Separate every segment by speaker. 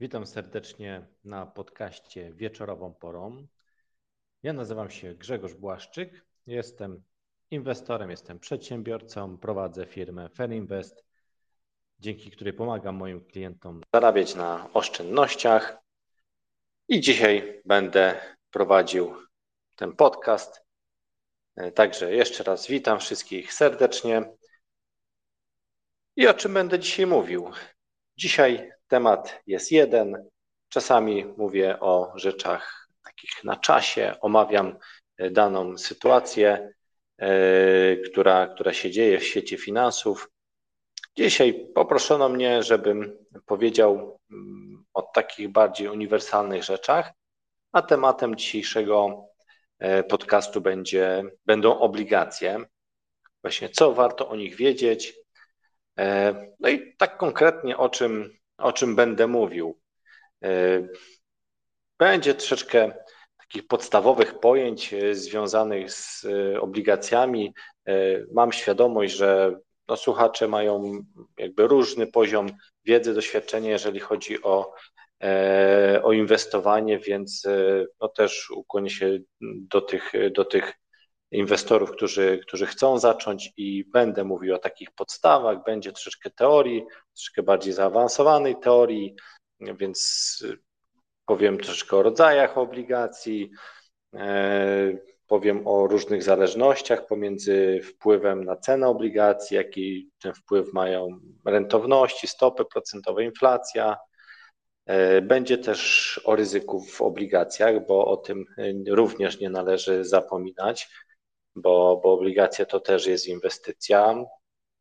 Speaker 1: Witam serdecznie na podcaście Wieczorową Porą. Ja nazywam się Grzegorz Błaszczyk, jestem inwestorem, jestem przedsiębiorcą, prowadzę firmę Ferinvest, dzięki której pomagam moim klientom zarabiać na oszczędnościach. I dzisiaj będę prowadził ten podcast. Także jeszcze raz witam wszystkich serdecznie. I o czym będę dzisiaj mówił? Dzisiaj temat jest jeden. Czasami mówię o rzeczach takich na czasie, omawiam e, daną sytuację, e, która, która się dzieje w świecie finansów. Dzisiaj poproszono mnie, żebym powiedział mm, o takich bardziej uniwersalnych rzeczach, a tematem dzisiejszego e, podcastu będzie, będą obligacje. Właśnie co warto o nich wiedzieć, no i tak konkretnie o czym, o czym będę mówił. E, będzie troszeczkę takich podstawowych pojęć e, związanych z obligacjami. Mam świadomość, że no, słuchacze mają jakby różny poziom wiedzy, doświadczenia, jeżeli chodzi o, o inwestowanie, więc no, też ukłonię się do tych, do tych inwestorów, którzy, którzy chcą zacząć i będę mówił o takich podstawach, będzie troszeczkę teorii, troszeczkę bardziej zaawansowanej teorii, więc powiem troszeczkę o rodzajach obligacji, e, powiem o różnych zależnościach pomiędzy wpływem na cenę obligacji, jaki ten wpływ mają rentowności, stopy procentowe, inflacja. E, będzie też o ryzyku w obligacjach, bo o tym również nie należy zapominać bo, bo obligacja to też jest inwestycja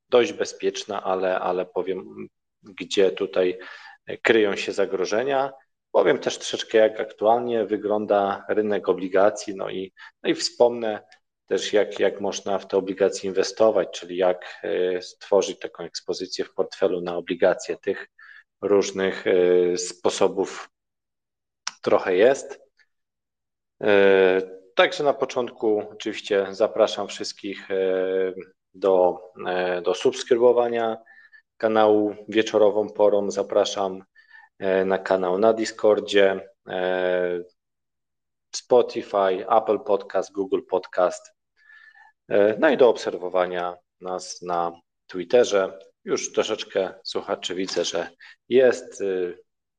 Speaker 1: dość bezpieczna, ale, ale powiem, gdzie tutaj kryją się zagrożenia. Powiem też troszeczkę, jak aktualnie wygląda rynek obligacji, no i, no i wspomnę też, jak, jak można w te obligacje inwestować, czyli jak e, stworzyć taką ekspozycję w portfelu na obligacje. Tych różnych e, sposobów trochę jest. Także na początku oczywiście zapraszam wszystkich e, do, e, do subskrybowania kanału wieczorową porą. Zapraszam e, na kanał na Discordzie, Spotify, Apple Podcast, Google Podcast. No i do obserwowania nas na Twitterze. Już troszeczkę słuchaczy widzę, że jest.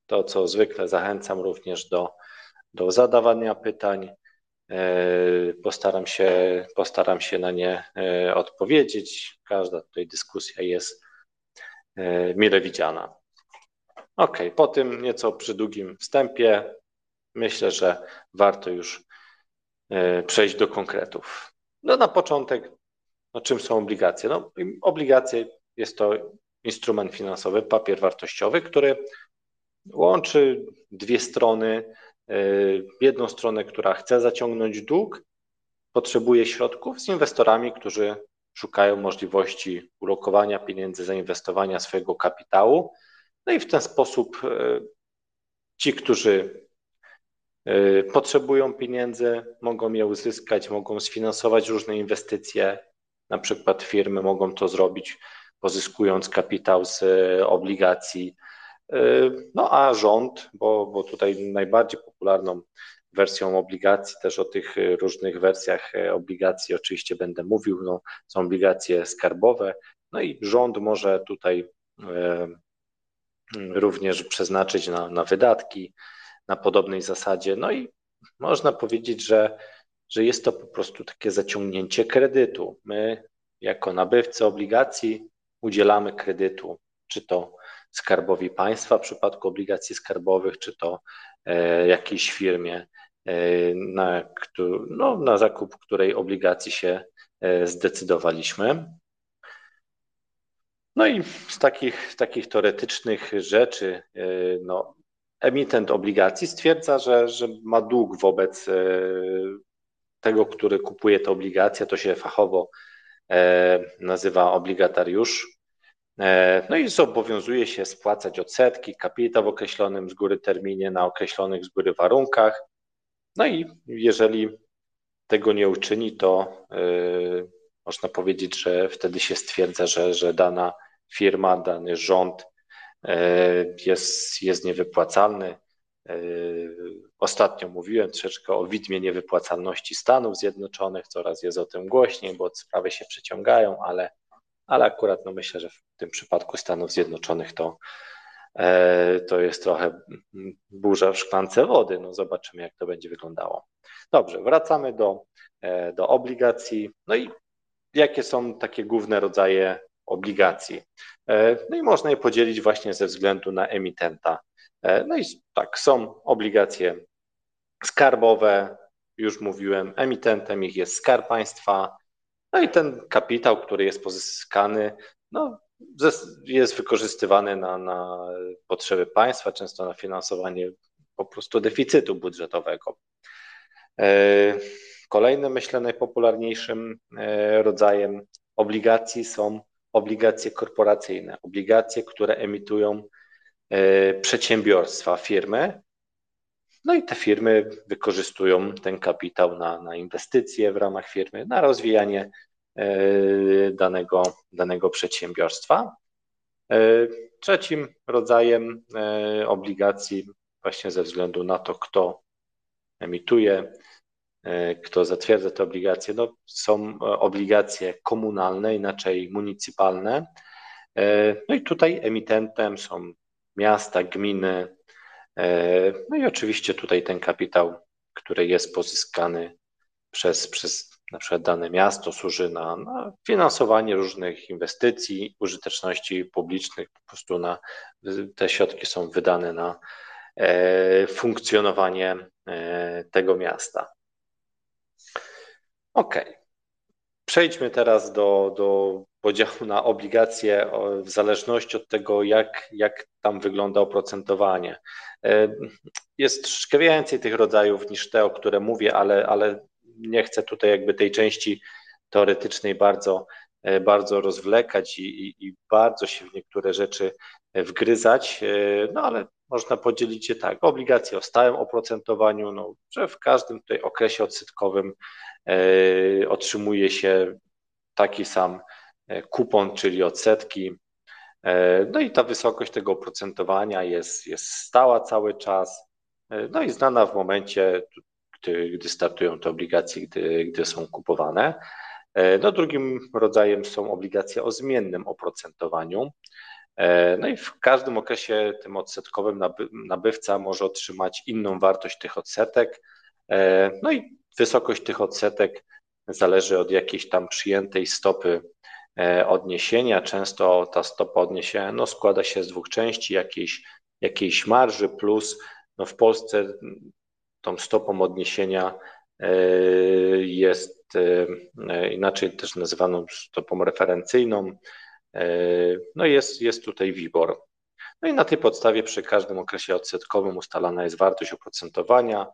Speaker 1: To, co zwykle zachęcam również do, do zadawania pytań. E, postaram się, postaram się na nie e, odpowiedzieć. Każda tutaj dyskusja jest e, mile widziana. Ok, po tym nieco przy długim wstępie myślę, że warto już przejść do konkretów. No na początek, no czym są obligacje? No, obligacje jest to instrument finansowy, papier wartościowy, który łączy dwie strony jedną stronę, która chce zaciągnąć dług, potrzebuje środków z inwestorami, którzy szukają możliwości ulokowania pieniędzy, zainwestowania swojego kapitału. No i w ten sposób y, ci, którzy y, potrzebują pieniędzy, mogą je uzyskać, mogą sfinansować różne inwestycje. Na przykład firmy mogą to zrobić, pozyskując kapitał z obligacji E, no a rząd, bo, bo tutaj najbardziej popularną wersją obligacji, też o tych różnych wersjach e, obligacji oczywiście będę mówił, no, są obligacje skarbowe, no i rząd może tutaj e, również przeznaczyć na, na wydatki na podobnej zasadzie. No i można powiedzieć, że, że jest to po prostu takie zaciągnięcie kredytu. My, jako nabywcy obligacji, udzielamy kredytu, czy to skarbowi państwa w przypadku obligacji skarbowych, czy to e, jakiejś firmie, e, na, no, na zakup której obligacji się e, zdecydowaliśmy. No i z takich, takich teoretycznych rzeczy, no, emitent obligacji stwierdza, że, że ma dług wobec tego, który kupuje tę obligację. To się fachowo nazywa obligatariusz. E, no i zobowiązuje się spłacać odsetki, kapitał w określonym z góry terminie na określonych z góry warunkach. No i jeżeli tego nie uczyni, to yy, można powiedzieć, że wtedy się stwierdza, że, że dana firma, dany rząd jest, jest niewypłacalny. Ostatnio mówiłem troszeczkę o widmie niewypłacalności Stanów Zjednoczonych, coraz jest o tym głośniej, bo sprawy się przeciągają, ale, ale akurat no myślę, że w tym przypadku Stanów Zjednoczonych to, to jest trochę burza w szklance wody. No zobaczymy, jak to będzie wyglądało. Dobrze, wracamy do, do obligacji. No i jakie są takie główne rodzaje obligacji? No i można je podzielić właśnie ze względu na emitenta. No i tak, są obligacje skarbowe, już mówiłem, emitentem ich jest Skarb Państwa, no i ten kapitał, który jest pozyskany, no, jest wykorzystywany na, na potrzeby państwa, często na finansowanie po prostu deficytu budżetowego. Kolejnym, myślę, najpopularniejszym e, rodzajem obligacji są obligacje korporacyjne, obligacje, które emitują e, przedsiębiorstwa, firmy. No i te firmy wykorzystują ten kapitał na, na inwestycje w ramach firmy, na rozwijanie e, danego, danego przedsiębiorstwa. Trzecim rodzajem obligacji, właśnie ze względu na to, kto emituje, E, kto zatwierdza te obligacje, no, są e, obligacje komunalne, inaczej municypalne. E, no i tutaj emitentem są miasta, gminy, no i oczywiście tutaj ten kapitał, który jest pozyskany przez, przez na przykład dane miasto, służy na, na finansowanie różnych inwestycji, użyteczności publicznych, po prostu na, te środki są wydane na funkcjonowanie tego miasta. OK. Przejdźmy teraz do, do podziału na obligacje w zależności od tego, jak, jak tam wygląda oprocentowanie. E, jest troszkę więcej tych rodzajów niż te, o które mówię, ale, ale nie chcę tutaj jakby tej części teoretycznej bardzo, e, bardzo rozwlekać i, i, i bardzo się w niektóre rzeczy wgryzać, e, no ale można podzielić je tak. Obligacje o stałym oprocentowaniu, no, że w każdym tutaj okresie odsetkowym otrzymuje się taki sam e, kupon, czyli odsetki. E, no i ta wysokość tego oprocentowania jest, jest stała cały czas, no i znana w momencie, gdy, gdy startują te obligacje, gdy, gdy są kupowane. No drugim rodzajem są obligacje o zmiennym oprocentowaniu. No i w każdym okresie tym odsetkowym nabywca może otrzymać inną wartość tych odsetek. No i Wysokość tych odsetek zależy od jakiejś tam przyjętej stopy e, odniesienia. Często ta stopa odniesienia no, składa się z dwóch części, jakiejś, jakiejś marży plus no, w Polsce tą stopą odniesienia e, jest e, inaczej też nazywaną stopą referencyjną. No jest, jest tutaj WIBOR. No i na tej podstawie przy każdym okresie odsetkowym ustalana jest wartość oprocentowania.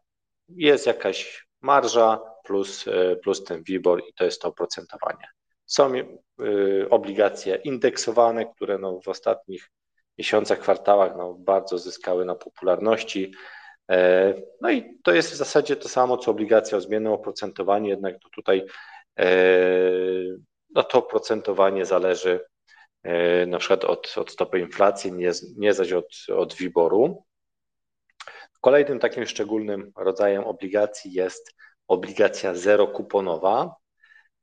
Speaker 1: Jest jakaś marża plus, e, plus ten WIBOR i to jest to oprocentowanie. Są e, obligacje indeksowane, które no w ostatnich miesiącach, kwartałach no bardzo zyskały na popularności. E, no i to jest w zasadzie to samo, co obligacje o zmiennym oprocentowaniu, jednak to tutaj no to oprocentowanie zależy na przykład od, od stopy inflacji, nie, nie zaś od, od WIBOR-u. Kolejnym takim szczególnym rodzajem obligacji jest obligacja zerokuponowa.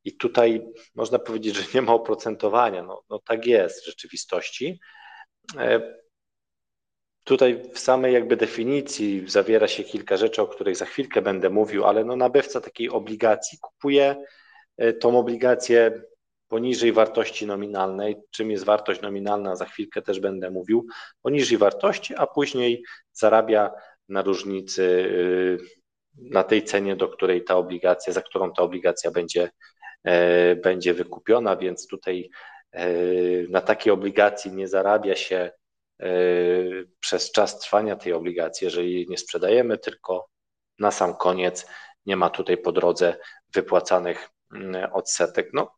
Speaker 1: I tutaj można powiedzieć, że nie ma oprocentowania. No, no tak jest w rzeczywistości. E, tutaj w samej jakby definicji zawiera się kilka rzeczy, o których za chwilkę będę mówił, ale no nabywca takiej obligacji kupuje e, tą obligację poniżej wartości nominalnej. Czym jest wartość nominalna, za chwilkę też będę mówił. Poniżej wartości, a później zarabia na różnicy y, na tej cenie, do której ta obligacja, za którą ta obligacja będzie, e, będzie wykupiona, więc tutaj e, na takiej obligacji nie zarabia się e, przez czas trwania tej obligacji, jeżeli nie sprzedajemy, tylko na sam koniec nie ma tutaj po drodze wypłacanych mm, odsetek. No,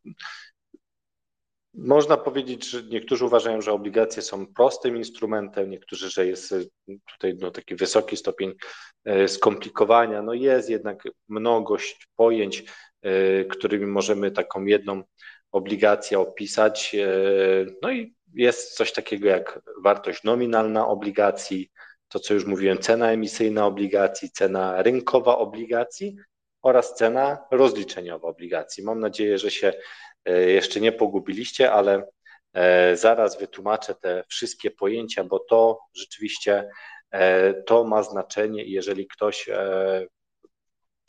Speaker 1: można powiedzieć, że niektórzy uważają, że obligacje są prostym instrumentem, niektórzy, że jest tutaj no, taki wysoki stopień e, skomplikowania. No jest jednak mnogość pojęć, e, którymi możemy taką jedną obligację opisać. No i jest coś takiego jak wartość nominalna obligacji, to co już mówiłem, cena emisyjna obligacji, cena rynkowa obligacji oraz cena rozliczeniowa obligacji. Mam nadzieję, że się jeszcze nie pogubiliście, ale e, zaraz wytłumaczę te wszystkie pojęcia, bo to rzeczywiście to ma znaczenie jeżeli ktoś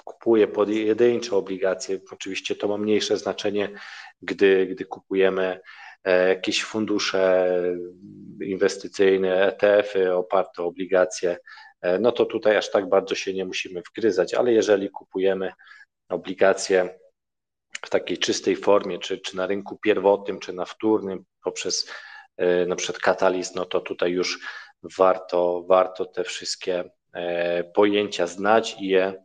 Speaker 1: kupuje pojedyncze obligacje, oczywiście to ma mniejsze znaczenie, gdy, gdy kupujemy E, jakieś fundusze inwestycyjne, ETF-y oparte o obligacje, e, no to tutaj aż tak bardzo się nie musimy wgryzać, ale jeżeli kupujemy obligacje w takiej czystej formie, czy, czy na rynku pierwotnym, czy na wtórnym, poprzez e, na przykład katalizm, no to tutaj już warto, warto te wszystkie pojęcia znać i je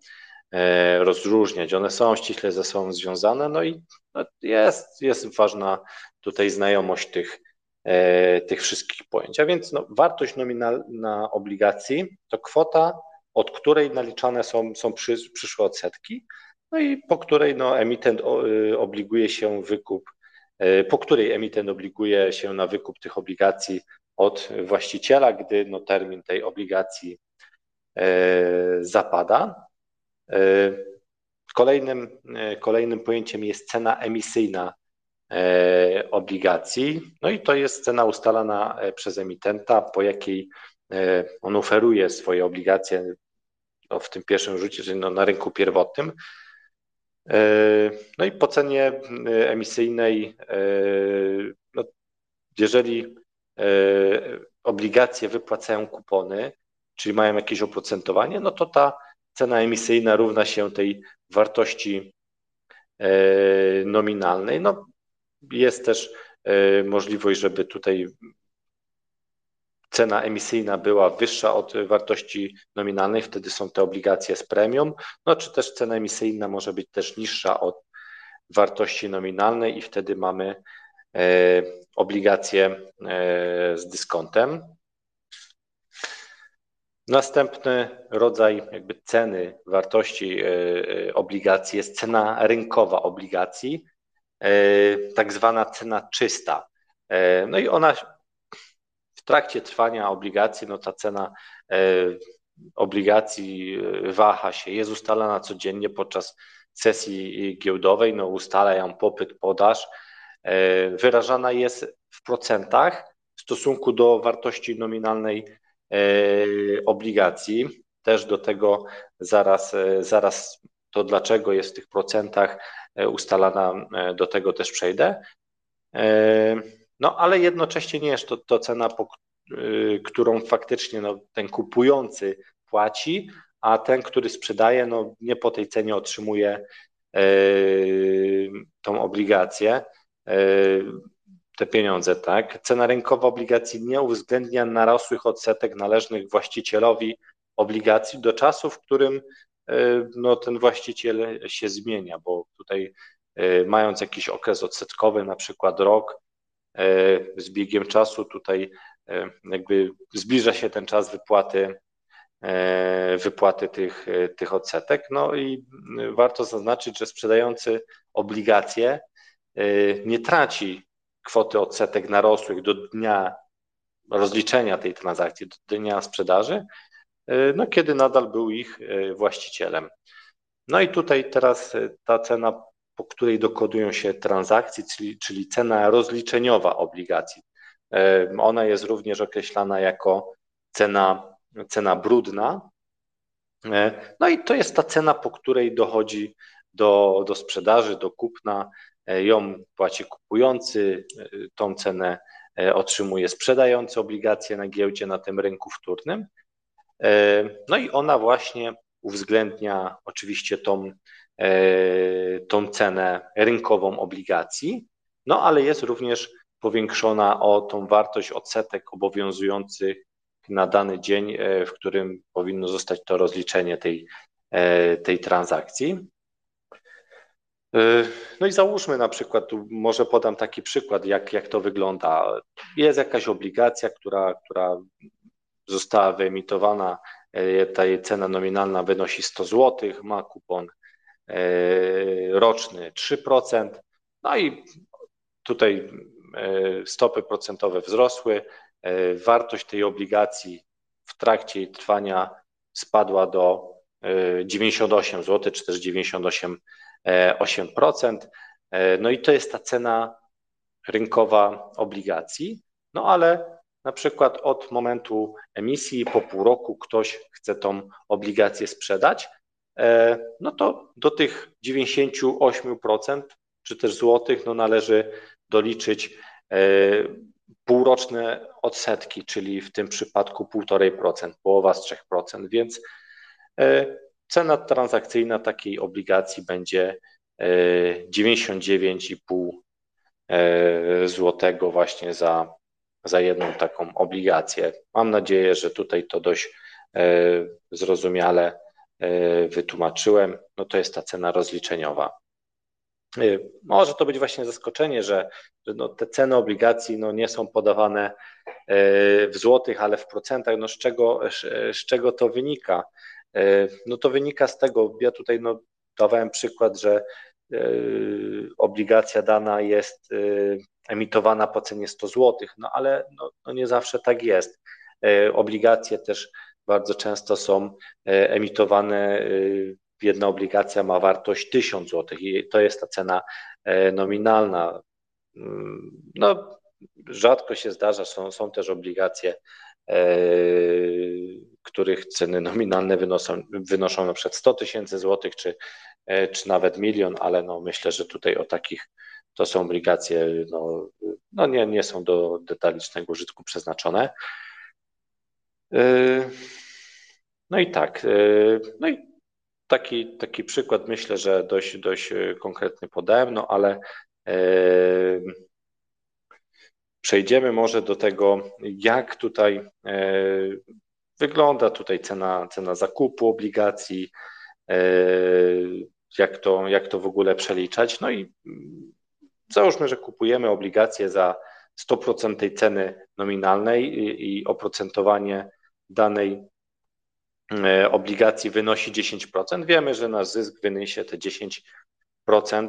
Speaker 1: rozróżniać. One są ściśle ze sobą związane, no i no jest, jest ważna tutaj znajomość tych, e, tych wszystkich pojęć. A więc no, wartość nominalna obligacji to kwota, od której naliczane są, są przy, przyszłe odsetki, no i po której no, emitent y, obliguje się wykup, e, po której emitent obliguje się na wykup tych obligacji od właściciela, gdy no, termin tej obligacji e, zapada. Kolejnym, kolejnym pojęciem jest cena emisyjna obligacji. No i to jest cena ustalana przez emitenta, po jakiej on oferuje swoje obligacje no, w tym pierwszym rzucie, czyli no, na rynku pierwotnym. No i po cenie emisyjnej, no, jeżeli obligacje wypłacają kupony, czyli mają jakieś oprocentowanie, no to ta cena emisyjna równa się tej wartości nominalnej. No, jest też e, możliwość, żeby tutaj cena emisyjna była wyższa od wartości nominalnej, wtedy są te obligacje z premią, no czy też cena emisyjna może być też niższa od wartości nominalnej i wtedy mamy e, obligacje e, z dyskontem. Następny rodzaj jakby ceny wartości obligacji jest cena rynkowa obligacji. E, tak zwana cena czysta. E, no i ona w trakcie trwania obligacji, no ta cena e, obligacji waha się, jest ustalana codziennie podczas sesji giełdowej, no ustala ją popyt, podaż, wyrażana jest w procentach w stosunku do wartości nominalnej obligacji. Też do tego zaraz, zaraz to dlaczego jest w tych procentach E, ustalana, e, do tego też przejdę. No ale jednocześnie nie jest to, to cena, po, którą faktycznie no, ten kupujący płaci, a ten, który sprzedaje, no, nie po tej cenie otrzymuje tą obligację, te pieniądze, tak? Cena rynkowa obligacji nie uwzględnia narosłych odsetek należnych właścicielowi obligacji do czasu, w którym E, no, ten właściciel się zmienia, bo tutaj e, mając jakiś okres odsetkowy, na przykład rok, z biegiem czasu tutaj jakby zbliża się ten czas wypłaty, wypłaty tych, tych odsetek. No i warto zaznaczyć, że sprzedający obligacje nie traci kwoty odsetek narosłych do dnia rozliczenia tej transakcji, do dnia sprzedaży, E, no, kiedy nadal był ich e, właścicielem. No i tutaj teraz e, ta cena, po której dokonują się transakcje, czyli, czyli cena rozliczeniowa obligacji. Ona jest również określana jako cena, cena brudna. No i to jest ta cena, po której dochodzi do, do sprzedaży, do kupna. Ją płaci kupujący, tą cenę otrzymuje sprzedający obligacje na giełdzie na tym rynku wtórnym. E, no i ona właśnie uwzględnia oczywiście tą, e, tą cenę rynkową obligacji, no ale jest również powiększona o tą wartość odsetek obowiązujących na dany dzień, e, w którym powinno zostać to rozliczenie tej, tej transakcji. No i załóżmy na przykład, tu może podam taki przykład, jak, jak to wygląda. Jest jakaś obligacja, która, która została wyemitowana, e, ta jej cena nominalna wynosi 100 zł, ma kupon e, roczny 3%. No i tutaj stopy procentowe wzrosły, wartość tej obligacji w trakcie jej trwania spadła do 98 zł, czy też 98%. No i to jest ta cena rynkowa obligacji. No ale na przykład od momentu emisji po pół roku ktoś chce tą obligację sprzedać, e, no to do tych 98% czy też złotych no należy doliczyć e, półroczne odsetki, czyli w tym przypadku 1,5%, połowa z 3%, więc e, cena transakcyjna takiej obligacji będzie 99,5 złotego właśnie za za jedną taką obligację. Mam nadzieję, że tutaj to dość e, zrozumiale e, wytłumaczyłem. No to jest ta cena rozliczeniowa. E, może to być właśnie zaskoczenie, że, że no te ceny obligacji no nie są podawane w złotych, ale w procentach. No z, czego, z czego to wynika? No to wynika z tego, ja tutaj no dawałem przykład, że obligacja dana jest emitowana po cenie 100 zł, no ale no, no nie zawsze tak jest. E, obligacje też bardzo często są e, emitowane, e, jedna obligacja ma wartość 1000 zł i to jest ta cena nominalna. Mm, no, rzadko się zdarza, są, są też obligacje, których ceny nominalne wynoszą, wynoszą na przykład 100 tysięcy złotych, czy, czy nawet milion, ale no myślę, że tutaj o takich to są obligacje, no, no nie, nie są do detalicznego użytku przeznaczone. Yy, no i tak, yy, no i taki, taki przykład myślę, że dość, dość konkretny podałem, no ale przejdziemy może do tego, jak tutaj wygląda tutaj cena, cena zakupu obligacji, jak to, jak to w ogóle przeliczać. No i Załóżmy, że kupujemy obligacje za 100% tej ceny nominalnej i, i oprocentowanie danej e, obligacji wynosi 10%. Wiemy, że nasz zysk wyniesie te 10%.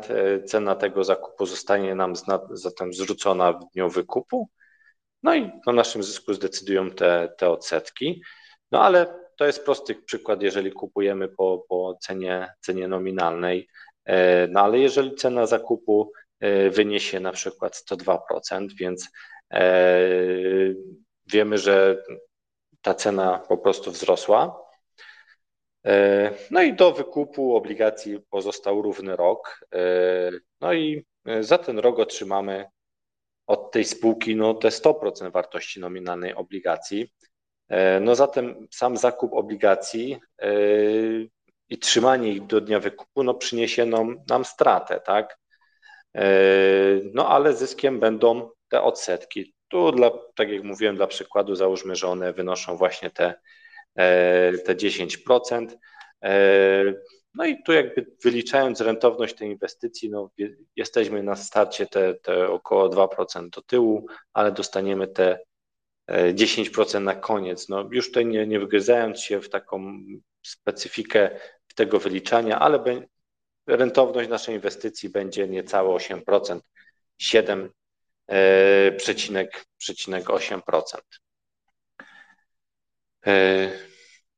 Speaker 1: E, cena tego zakupu zostanie nam zatem zwrócona w dniu wykupu. No i o naszym zysku zdecydują te, te odsetki. No ale to jest prosty przykład, jeżeli kupujemy po, po cenie, cenie nominalnej. E, no ale jeżeli cena zakupu wyniesie na przykład 102%, więc wiemy, że ta cena po prostu wzrosła. E, no i do wykupu obligacji pozostał równy rok. No i za ten rok otrzymamy od tej spółki no, te 100% wartości nominalnej obligacji. No zatem sam zakup obligacji i trzymanie ich do dnia wykupu no, przyniesie nam, nam stratę, tak? E, no ale zyskiem będą te odsetki. Tu, dla, tak jak mówiłem, dla przykładu załóżmy, że one wynoszą właśnie te, e, te 10%. E, no i tu jakby wyliczając rentowność tej inwestycji, no jesteśmy na starcie te, te około 2% do tyłu, ale dostaniemy te 10% na koniec. No już tutaj nie, nie wgryzając się w taką specyfikę tego wyliczania, ale rentowność naszej inwestycji będzie niecałe 8%, 7,8%. E,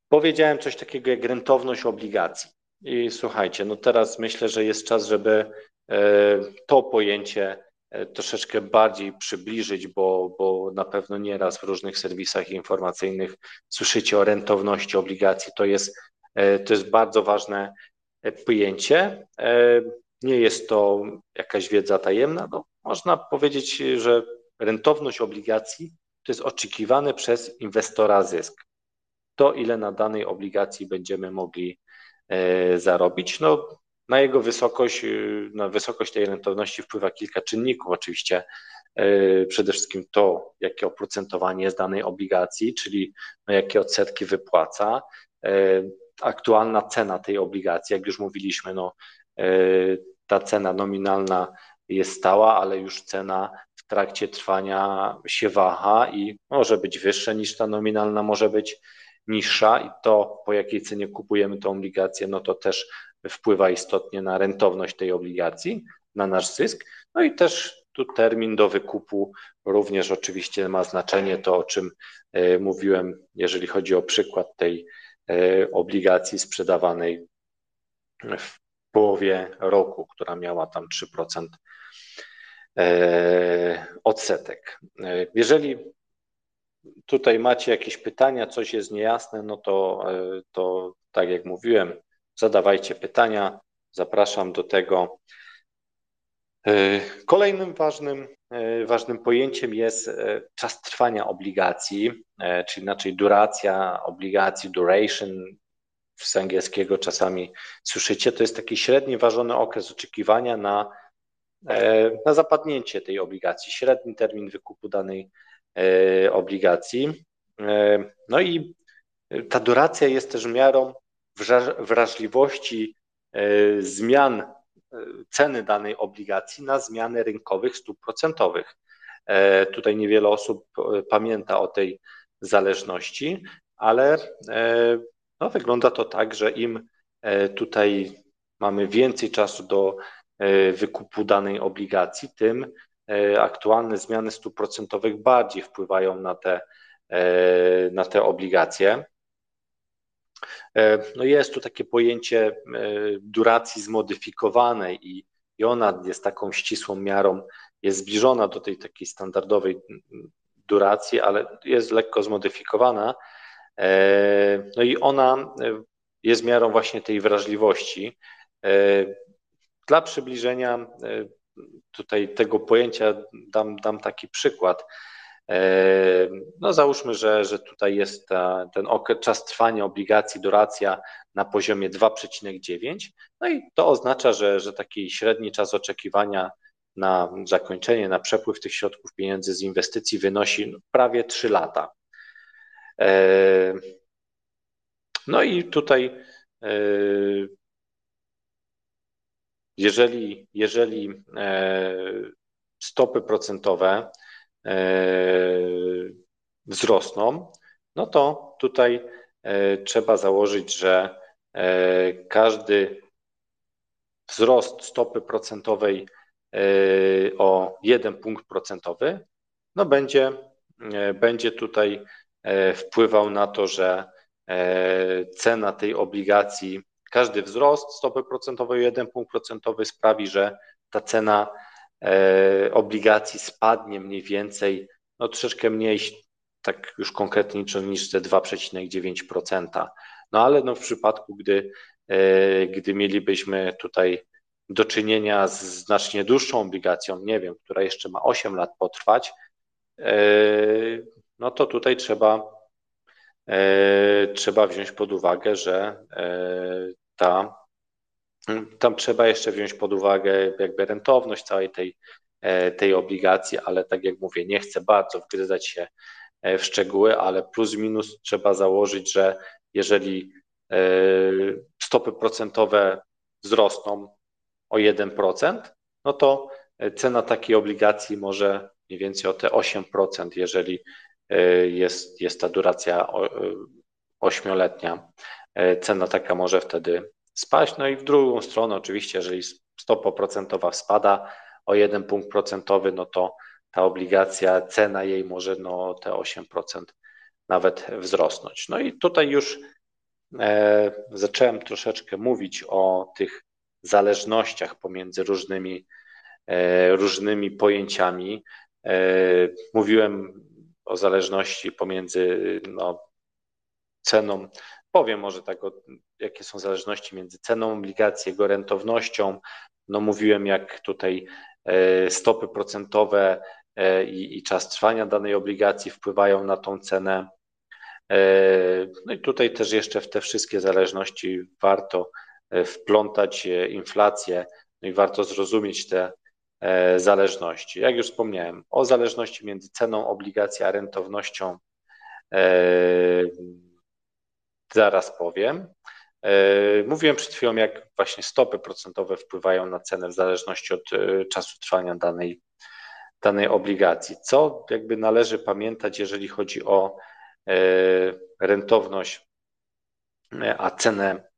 Speaker 1: powiedziałem coś takiego jak rentowność obligacji. I słuchajcie, no teraz myślę, że jest czas, żeby e, to pojęcie e, troszeczkę bardziej przybliżyć, bo, bo na pewno nieraz w różnych serwisach informacyjnych słyszycie o rentowności obligacji. To jest, to jest bardzo ważne pojęcie. E, nie jest to jakaś wiedza tajemna. No, można powiedzieć, że rentowność obligacji to jest oczekiwany przez inwestora zysk. To, ile na danej obligacji będziemy mogli e, zarobić. No, na jego wysokość, na wysokość tej rentowności wpływa kilka czynników. Oczywiście e, przede wszystkim to, jakie oprocentowanie jest danej obligacji, czyli no, jakie odsetki wypłaca aktualna cena tej obligacji, jak już mówiliśmy, no, e, ta cena nominalna jest stała, ale już cena w trakcie trwania się waha i może być wyższa niż ta nominalna, może być niższa i to po jakiej cenie kupujemy tą obligację, no to też wpływa istotnie na rentowność tej obligacji, na nasz zysk. No i też tu termin do wykupu również oczywiście ma znaczenie, to o czym mówiłem, jeżeli chodzi o przykład tej obligacji sprzedawanej w połowie roku, która miała tam 3% odsetek. Jeżeli tutaj macie jakieś pytania, coś jest niejasne, no to, to tak jak mówiłem, zadawajcie pytania, zapraszam do tego. Kolejnym ważnym, ważnym pojęciem jest czas trwania obligacji, czyli inaczej duracja obligacji, duration, z angielskiego czasami słyszycie, to jest taki średni ważony okres oczekiwania na, na zapadnięcie tej obligacji, średni termin wykupu danej obligacji. No i ta duracja jest też miarą wrażliwości zmian ceny danej obligacji na zmiany rynkowych stóp procentowych. Tutaj niewiele osób pamięta o tej zależności, ale no, wygląda to tak, że im tutaj mamy więcej czasu do wykupu danej obligacji, tym aktualne zmiany stóp procentowych bardziej wpływają na te, na te obligacje. No jest tu takie pojęcie duracji zmodyfikowanej i, i ona jest taką ścisłą miarą, jest zbliżona do tej takiej standardowej duracji, ale jest lekko zmodyfikowana. No i ona jest miarą właśnie tej wrażliwości. Dla przybliżenia tutaj tego pojęcia dam, dam taki przykład. No załóżmy, że, że tutaj jest ta, ten okres, czas trwania obligacji, duracja na poziomie 2,9, no i to oznacza, że, że taki średni czas oczekiwania na zakończenie, na przepływ tych środków pieniędzy z inwestycji wynosi prawie 3 lata. No i tutaj jeżeli, jeżeli stopy procentowe wzrosną, no to tutaj trzeba założyć, że każdy wzrost stopy procentowej o 1 punkt procentowy, no będzie, będzie tutaj wpływał na to, że cena tej obligacji, każdy wzrost stopy procentowej o 1 punkt procentowy sprawi, że ta cena obligacji spadnie mniej więcej, no troszeczkę mniej, tak już konkretnie niż te 2,9%. No ale no w przypadku, gdy, gdy mielibyśmy tutaj do czynienia z znacznie dłuższą obligacją, nie wiem, która jeszcze ma 8 lat potrwać, no to tutaj trzeba, trzeba wziąć pod uwagę, że ta tam trzeba jeszcze wziąć pod uwagę jakby rentowność całej tej, tej obligacji, ale tak jak mówię, nie chcę bardzo wgryzać się w szczegóły, ale plus minus trzeba założyć, że jeżeli stopy procentowe wzrosną o 1%, no to cena takiej obligacji może mniej więcej o te 8%, jeżeli jest, jest ta duracja ośmioletnia. Cena taka może wtedy spaść. No i w drugą stronę, oczywiście, jeżeli stopa procentowa spada o 1 punkt procentowy, no to ta obligacja, cena jej może no, te 8% nawet wzrosnąć. No i tutaj już e, zacząłem troszeczkę mówić o tych zależnościach pomiędzy różnymi, e, różnymi pojęciami. E, mówiłem o zależności pomiędzy no, ceną powiem może tak, o, jakie są zależności między ceną obligacji, jego rentownością. No mówiłem, jak tutaj e, stopy procentowe e, i, i czas trwania danej obligacji wpływają na tą cenę. E, no i tutaj też jeszcze w te wszystkie zależności warto wplątać inflację, no i warto zrozumieć te zależności. Jak już wspomniałem, o zależności między ceną obligacji a rentownością Zaraz powiem. E, mówiłem przed chwilą, jak właśnie stopy procentowe wpływają na cenę w zależności od e, czasu trwania danej, danej obligacji. Co jakby należy pamiętać, jeżeli chodzi o e, rentowność, a cenę,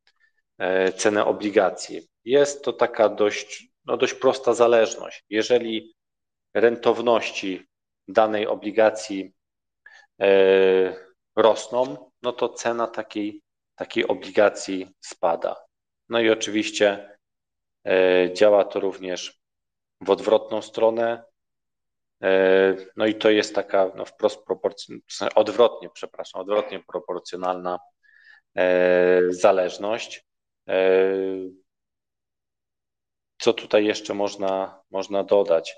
Speaker 1: cenę obligacji? Jest to taka dość, no dość prosta zależność. Jeżeli rentowności danej obligacji rosną, no to cena takiej, takiej obligacji spada. No i oczywiście działa to również w odwrotną stronę. No i to jest taka no wprost proporcjonalna, odwrotnie, przepraszam, odwrotnie proporcjonalna zależność. Co tutaj jeszcze można, można dodać?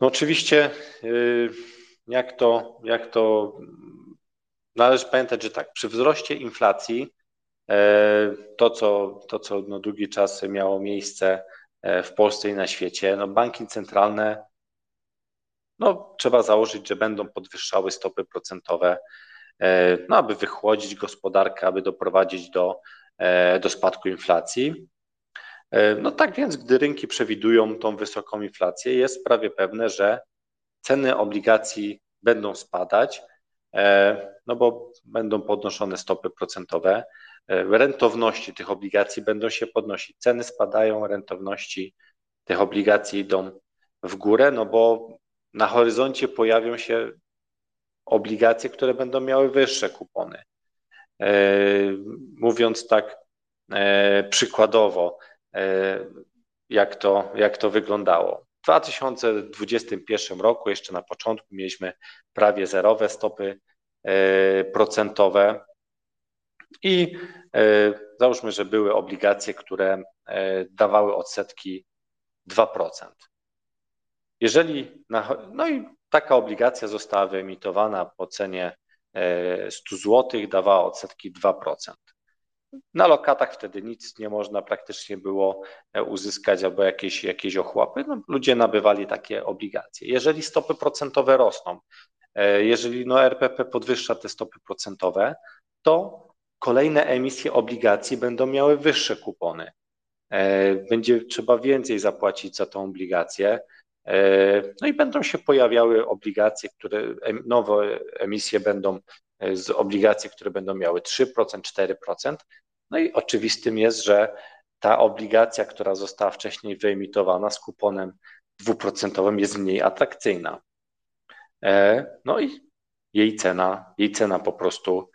Speaker 1: No oczywiście, jak to, jak to należy pamiętać, że tak, przy wzroście inflacji to, co, to, co no długi czas miało miejsce w Polsce i na świecie, no banki centralne, no trzeba założyć, że będą podwyższały stopy procentowe E, no, aby wychłodzić gospodarkę, aby doprowadzić do, e, do spadku inflacji. E, no tak więc, gdy rynki przewidują tą wysoką inflację, jest prawie pewne, że ceny obligacji będą spadać, no bo będą podnoszone stopy procentowe, rentowności tych obligacji będą się podnosić, ceny spadają, rentowności tych obligacji idą w górę, no bo na horyzoncie pojawią się obligacje, które będą miały wyższe kupony. E, mówiąc tak e, przykładowo, e, jak to, jak to wyglądało. W 2021 roku, jeszcze na początku, mieliśmy prawie zerowe stopy procentowe i załóżmy, że były obligacje, które dawały odsetki 2%. Jeżeli, no i Taka obligacja została wyemitowana po cenie 100 e, zł, dawała odsetki 2%. Na lokatach wtedy nic nie można praktycznie było e, uzyskać albo jakieś, jakieś ochłapy. No, ludzie nabywali takie obligacje. Jeżeli stopy procentowe rosną, e, jeżeli no RPP podwyższa te stopy procentowe, to kolejne emisje obligacji będą miały wyższe kupony. Będzie trzeba więcej zapłacić za tą obligację. E, no i będą się pojawiały obligacje, które nowe emisje będą e, z obligacji, które będą miały 3%, 4%. No i oczywistym jest, że ta obligacja, która została wcześniej wyemitowana z kuponem dwuprocentowym jest mniej atrakcyjna. E, no i jej cena, jej cena po prostu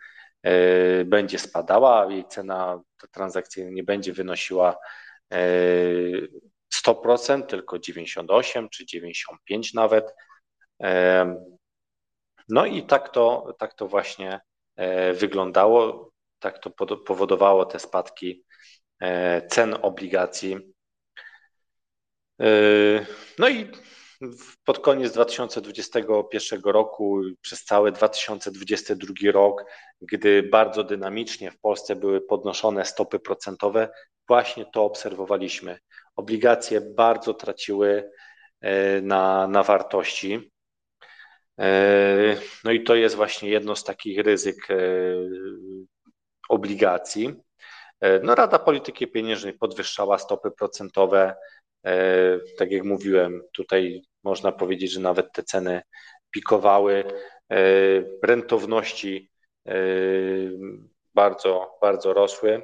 Speaker 1: będzie spadała, jej cena transakcyjna nie będzie wynosiła 100%, tylko 98 czy 95 nawet. No i tak to, tak to właśnie e, wyglądało, tak to powodowało te spadki e, cen obligacji. E, no i pod koniec 2021 roku, przez cały 2022 rok, gdy bardzo dynamicznie w Polsce były podnoszone stopy procentowe, właśnie to obserwowaliśmy obligacje bardzo traciły e, na, na wartości. E, no i to jest właśnie jedno z takich ryzyk e, obligacji. No Rada Polityki Pieniężnej podwyższała stopy procentowe. Tak jak mówiłem, tutaj można powiedzieć, że nawet te ceny pikowały. Rentowności bardzo, bardzo rosły.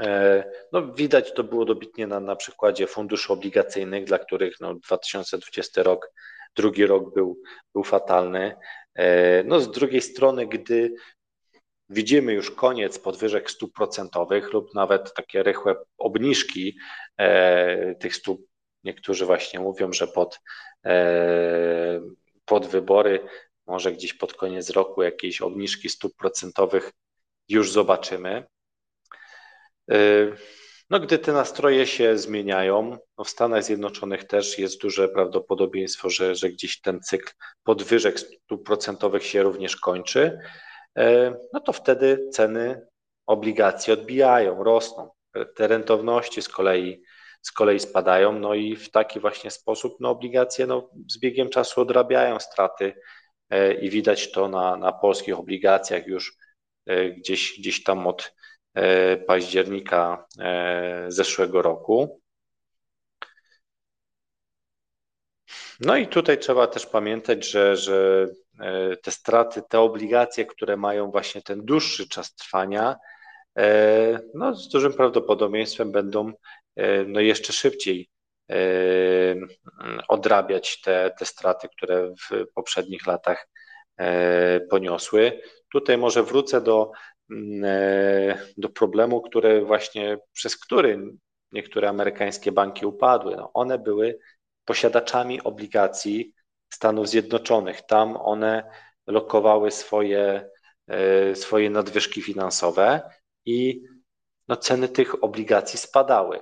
Speaker 1: E, no, widać to było dobitnie na, na przykładzie funduszy obligacyjnych, dla których no, 2020 rok, drugi rok był, był fatalny. E, no, z drugiej strony, gdy widzimy już koniec podwyżek stóp procentowych lub nawet takie rychłe obniżki e, tych stóp, niektórzy właśnie mówią, że pod, pod wybory, może gdzieś pod koniec roku jakieś obniżki stóp procentowych już zobaczymy. Y, no, gdy te nastroje się zmieniają, no w Stanach Zjednoczonych też jest duże prawdopodobieństwo, że, że gdzieś ten cykl podwyżek stóp procentowych się również kończy, y, no to wtedy ceny obligacji odbijają, rosną. Te rentowności z kolei, z kolei spadają, no i w taki właśnie sposób no obligacje no, z biegiem czasu odrabiają straty y, i widać to na, na polskich obligacjach już gdzieś, gdzieś tam od października e, zeszłego roku. No i tutaj trzeba też pamiętać, że, że e, te straty, te obligacje, które mają właśnie ten dłuższy czas trwania, no, z dużym prawdopodobieństwem będą no jeszcze szybciej odrabiać te, te straty, które w poprzednich latach poniosły. Tutaj może wrócę do, do problemu, który właśnie przez który niektóre amerykańskie banki upadły. No one były posiadaczami obligacji Stanów Zjednoczonych. Tam one lokowały swoje, e, swoje nadwyżki finansowe i no, ceny tych obligacji spadały.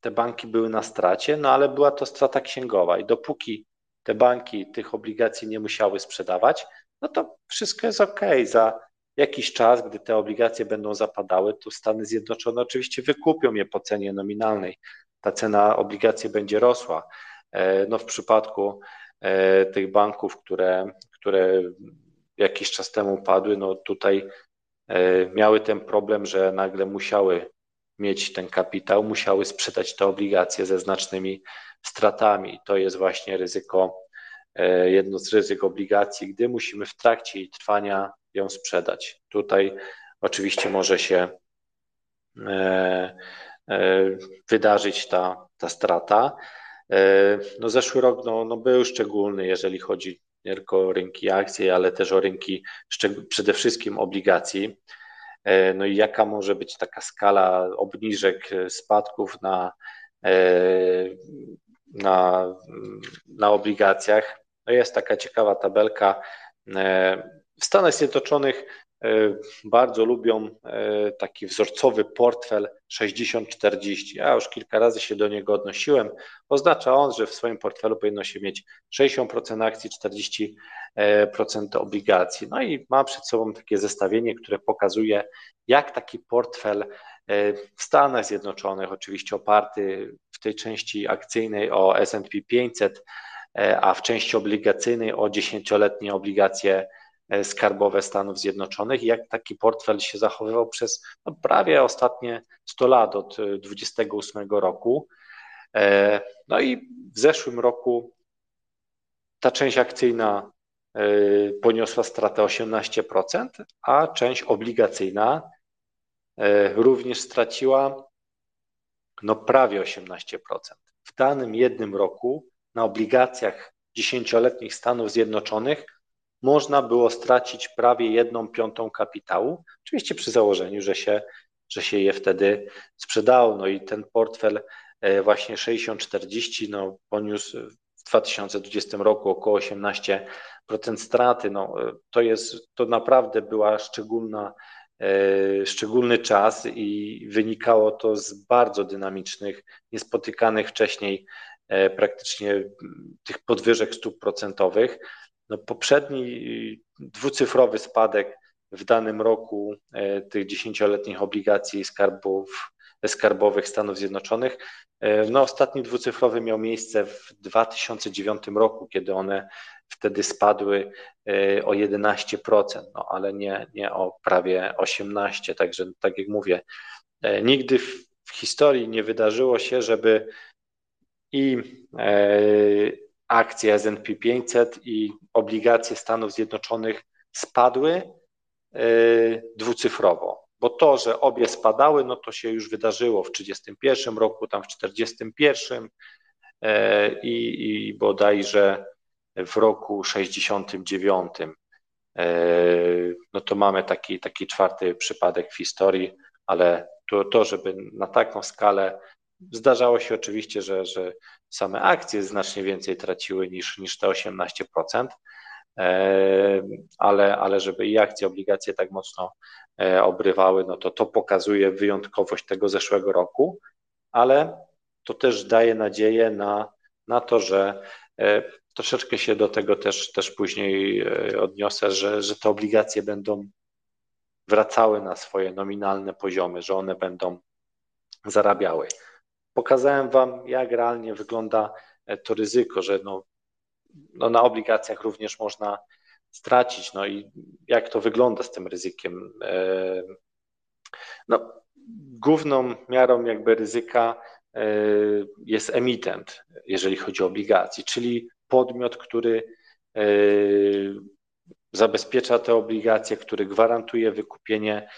Speaker 1: Te banki były na stracie, no ale była to strata księgowa i dopóki te banki tych obligacji nie musiały sprzedawać, no to wszystko jest ok. Za jakiś czas, gdy te obligacje będą zapadały, to Stany Zjednoczone oczywiście wykupią je po cenie nominalnej. Ta cena obligacji będzie rosła. E, no w przypadku e, tych banków, które, które jakiś czas temu padły, no tutaj e, miały ten problem, że nagle musiały mieć ten kapitał, musiały sprzedać te obligacje ze znacznymi stratami. To jest właśnie ryzyko, jedno z ryzyk obligacji, gdy musimy w trakcie jej trwania ją sprzedać. Tutaj oczywiście może się wydarzyć ta, ta strata. E, no zeszły rok no, no był szczególny, jeżeli chodzi nie tylko o rynki akcji, ale też o rynki przede wszystkim obligacji. E, no i jaka może być taka skala obniżek spadków na, e, na, na obligacjach? No jest taka ciekawa tabelka. W Stanach Zjednoczonych E, bardzo lubią e, taki wzorcowy portfel 60-40. Ja już kilka razy się do niego odnosiłem. Oznacza on, że w swoim portfelu powinno się mieć 60% akcji, 40% obligacji. No i mam przed sobą takie zestawienie, które pokazuje, jak taki portfel e, w Stanach Zjednoczonych, oczywiście oparty w tej części akcyjnej o SP 500, a w części obligacyjnej o 10-letnie obligacje E, skarbowe Stanów Zjednoczonych i jak taki portfel się zachowywał przez no, prawie ostatnie 100 lat, od 28 roku. E, no i w zeszłym roku ta część akcyjna e, poniosła stratę 18%, a część obligacyjna również straciła no prawie 18%. W danym jednym roku na obligacjach dziesięcioletnich Stanów Zjednoczonych można było stracić prawie jedną piątą kapitału, oczywiście przy założeniu, że się, że się je wtedy sprzedało. No i ten portfel e, właśnie 60-40 no, poniósł w 2020 roku około 18% straty. No, e, to, jest, to naprawdę była szczególna, e, szczególny czas i wynikało to z bardzo dynamicznych, niespotykanych wcześniej praktycznie tych podwyżek stóp procentowych. No poprzedni dwucyfrowy spadek w danym roku e, tych dziesięcioletnich obligacji skarbów, skarbowych Stanów Zjednoczonych. E, no, ostatni dwucyfrowy miał miejsce w 2009 roku, kiedy one wtedy spadły e, o 11%, no, ale nie, nie o prawie 18%. Także, tak jak mówię, nigdy w, w historii nie wydarzyło się, żeby i akcje S&P 500 i obligacje Stanów Zjednoczonych spadły e, dwucyfrowo, bo to, że obie spadały, no to się już wydarzyło w 1931 roku, tam w 1941 e, i, i bodajże w roku 69. E, no to mamy taki, taki czwarty przypadek w historii, ale to, to, żeby na taką skalę zdarzało się oczywiście, że, że same akcje znacznie więcej traciły niż, niż te 18%, e, ale, ale żeby i akcje, obligacje tak mocno e, obrywały, no to to pokazuje wyjątkowość tego zeszłego roku, ale to też daje nadzieję na, na to, że e, troszeczkę się do tego też, też później odniosę, że, że te obligacje będą wracały na swoje nominalne poziomy, że one będą zarabiały. Pokazałem Wam, jak realnie wygląda e, to ryzyko, że no, no na obligacjach również można stracić, no i jak to wygląda z tym ryzykiem. E, no, główną miarą jakby ryzyka e, jest emitent, jeżeli chodzi o obligacje, czyli podmiot, który zabezpiecza te obligacje, który gwarantuje wykupienie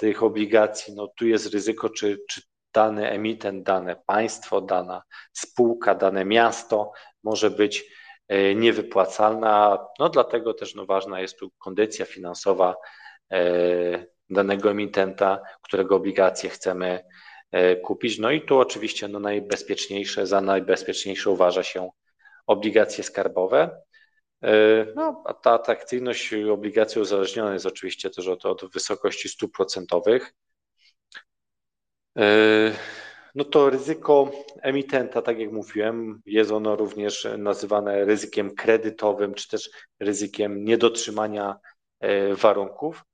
Speaker 1: tych obligacji. No tu jest ryzyko, czy, czy dany emitent, dane państwo, dana spółka, dane miasto może być e, niewypłacalna. No dlatego też no, ważna jest tu kondycja finansowa danego emitenta, którego obligacje chcemy kupić. No i tu oczywiście no, najbezpieczniejsze, za najbezpieczniejsze uważa się obligacje skarbowe. E, no, a ta atrakcyjność obligacji uzależniona jest oczywiście też od, od wysokości stóp procentowych. E, no to ryzyko emitenta, tak jak mówiłem, jest ono również nazywane ryzykiem kredytowym, czy też ryzykiem niedotrzymania e, warunków.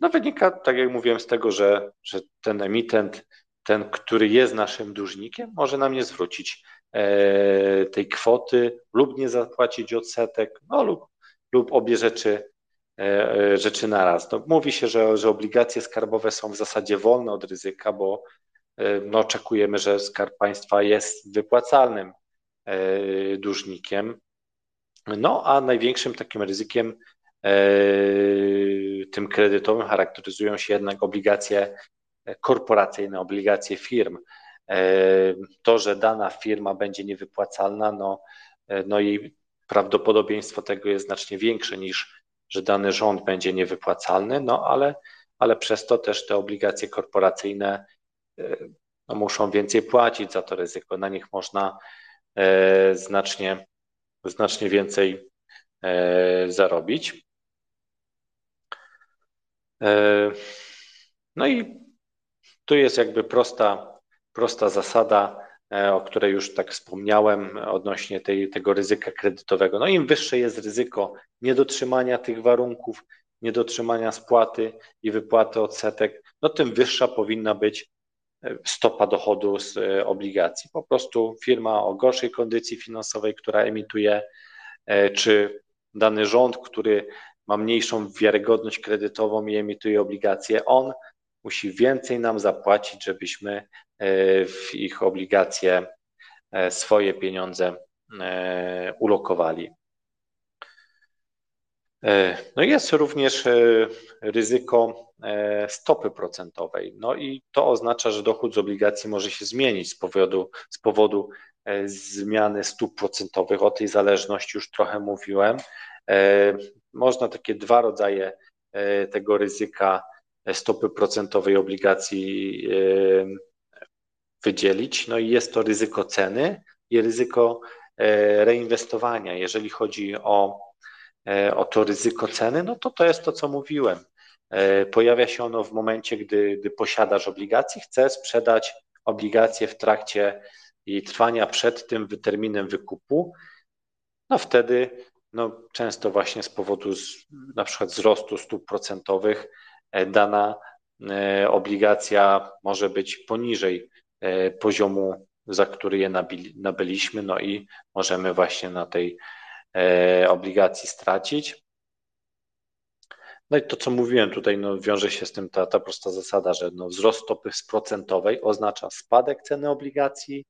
Speaker 1: No wynika, tak jak mówiłem, z tego, że, że ten emitent, ten, który jest naszym dłużnikiem, może nam nie zwrócić E, tej kwoty lub nie zapłacić odsetek, no lub, lub obie rzeczy, e, e, rzeczy naraz. No, mówi się, że, że obligacje skarbowe są w zasadzie wolne od ryzyka, bo no, oczekujemy, że skarb państwa jest wypłacalnym dłużnikiem. No a największym takim ryzykiem tym kredytowym charakteryzują się jednak obligacje korporacyjne, obligacje firm. E, to, że dana firma będzie niewypłacalna, no, e, no i prawdopodobieństwo tego jest znacznie większe niż, że dany rząd będzie niewypłacalny, no ale, ale przez to też te obligacje korporacyjne e, no, muszą więcej płacić za to ryzyko. Na nich można znacznie, znacznie więcej zarobić. No i tu jest jakby prosta prosta zasada, o której już tak wspomniałem, odnośnie tej, tego ryzyka kredytowego. No im wyższe jest ryzyko niedotrzymania tych warunków, niedotrzymania spłaty i wypłaty odsetek, no tym wyższa powinna być e, stopa dochodu z e, obligacji. Po prostu firma o gorszej kondycji finansowej, która emituje, czy dany rząd, który ma mniejszą wiarygodność kredytową i emituje obligacje, on musi więcej nam zapłacić, żebyśmy E, w ich obligacje e, swoje pieniądze e, ulokowali. No jest również ryzyko stopy procentowej. No i to oznacza, że dochód z obligacji może się zmienić z powodu, z powodu zmiany stóp procentowych. O tej zależności już trochę mówiłem. Można takie dwa rodzaje tego ryzyka stopy procentowej obligacji wydzielić. No i jest to ryzyko ceny i ryzyko e, reinwestowania. Jeżeli chodzi o, e, o to ryzyko ceny, no to to jest to, co mówiłem. E, pojawia się ono w momencie, gdy, gdy posiadasz obligacje, chce sprzedać obligacje w trakcie jej trwania przed tym terminem wykupu, no wtedy no, często właśnie z powodu z, na przykład wzrostu stóp procentowych dana obligacja może być poniżej E, poziomu, za który je nabyliśmy, no i możemy właśnie na tej e, obligacji stracić. No i to, co mówiłem tutaj, no, wiąże się z tym ta, ta prosta zasada, że no, wzrost stopy procentowej oznacza spadek ceny obligacji,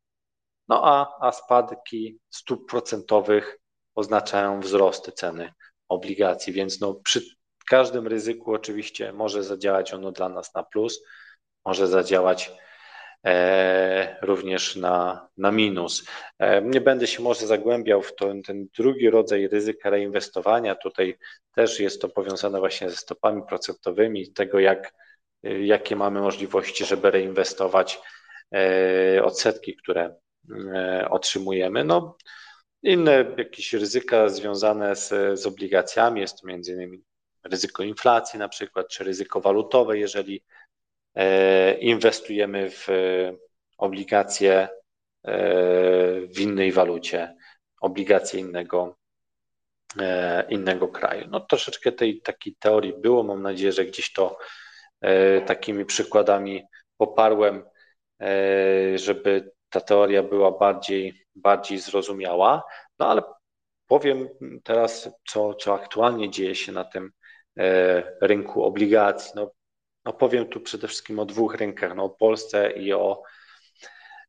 Speaker 1: no a, a spadki stóp procentowych oznaczają wzrost ceny obligacji, więc no, przy każdym ryzyku oczywiście może zadziałać ono dla nas na plus, może zadziałać E, również na, na minus. E, nie będę się może zagłębiał w to, ten drugi rodzaj ryzyka reinwestowania. Tutaj też jest to powiązane właśnie ze stopami procentowymi, tego jak, jakie mamy możliwości, żeby reinwestować e, odsetki, które otrzymujemy. No, inne jakieś ryzyka związane z, z obligacjami, jest to między innymi ryzyko inflacji na przykład, czy ryzyko walutowe, jeżeli E, inwestujemy w obligacje e, w innej walucie, obligacje innego, e, innego kraju. No troszeczkę tej takiej teorii było, mam nadzieję, że gdzieś to takimi przykładami poparłem, żeby ta teoria była bardziej, bardziej zrozumiała. No ale powiem teraz, co, co aktualnie dzieje się na tym rynku obligacji. No, no powiem tu przede wszystkim o dwóch rynkach, no o Polsce i o,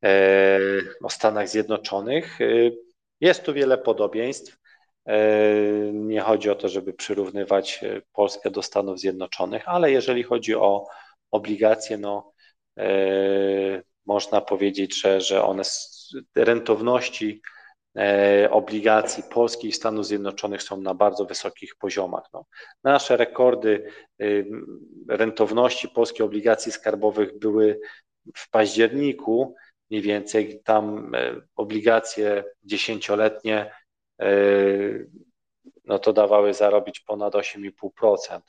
Speaker 1: e, o Stanach Zjednoczonych. E, jest tu wiele podobieństw. E, nie chodzi o to, żeby przyrównywać Polskę do Stanów Zjednoczonych, ale jeżeli chodzi o obligacje, no można powiedzieć, że, że one rentowności obligacji Polski i Stanów Zjednoczonych są na bardzo wysokich poziomach. No, nasze rekordy rentowności polskich obligacji skarbowych były w październiku, mniej więcej tam obligacje dziesięcioletnie no to dawały zarobić ponad 8,5%.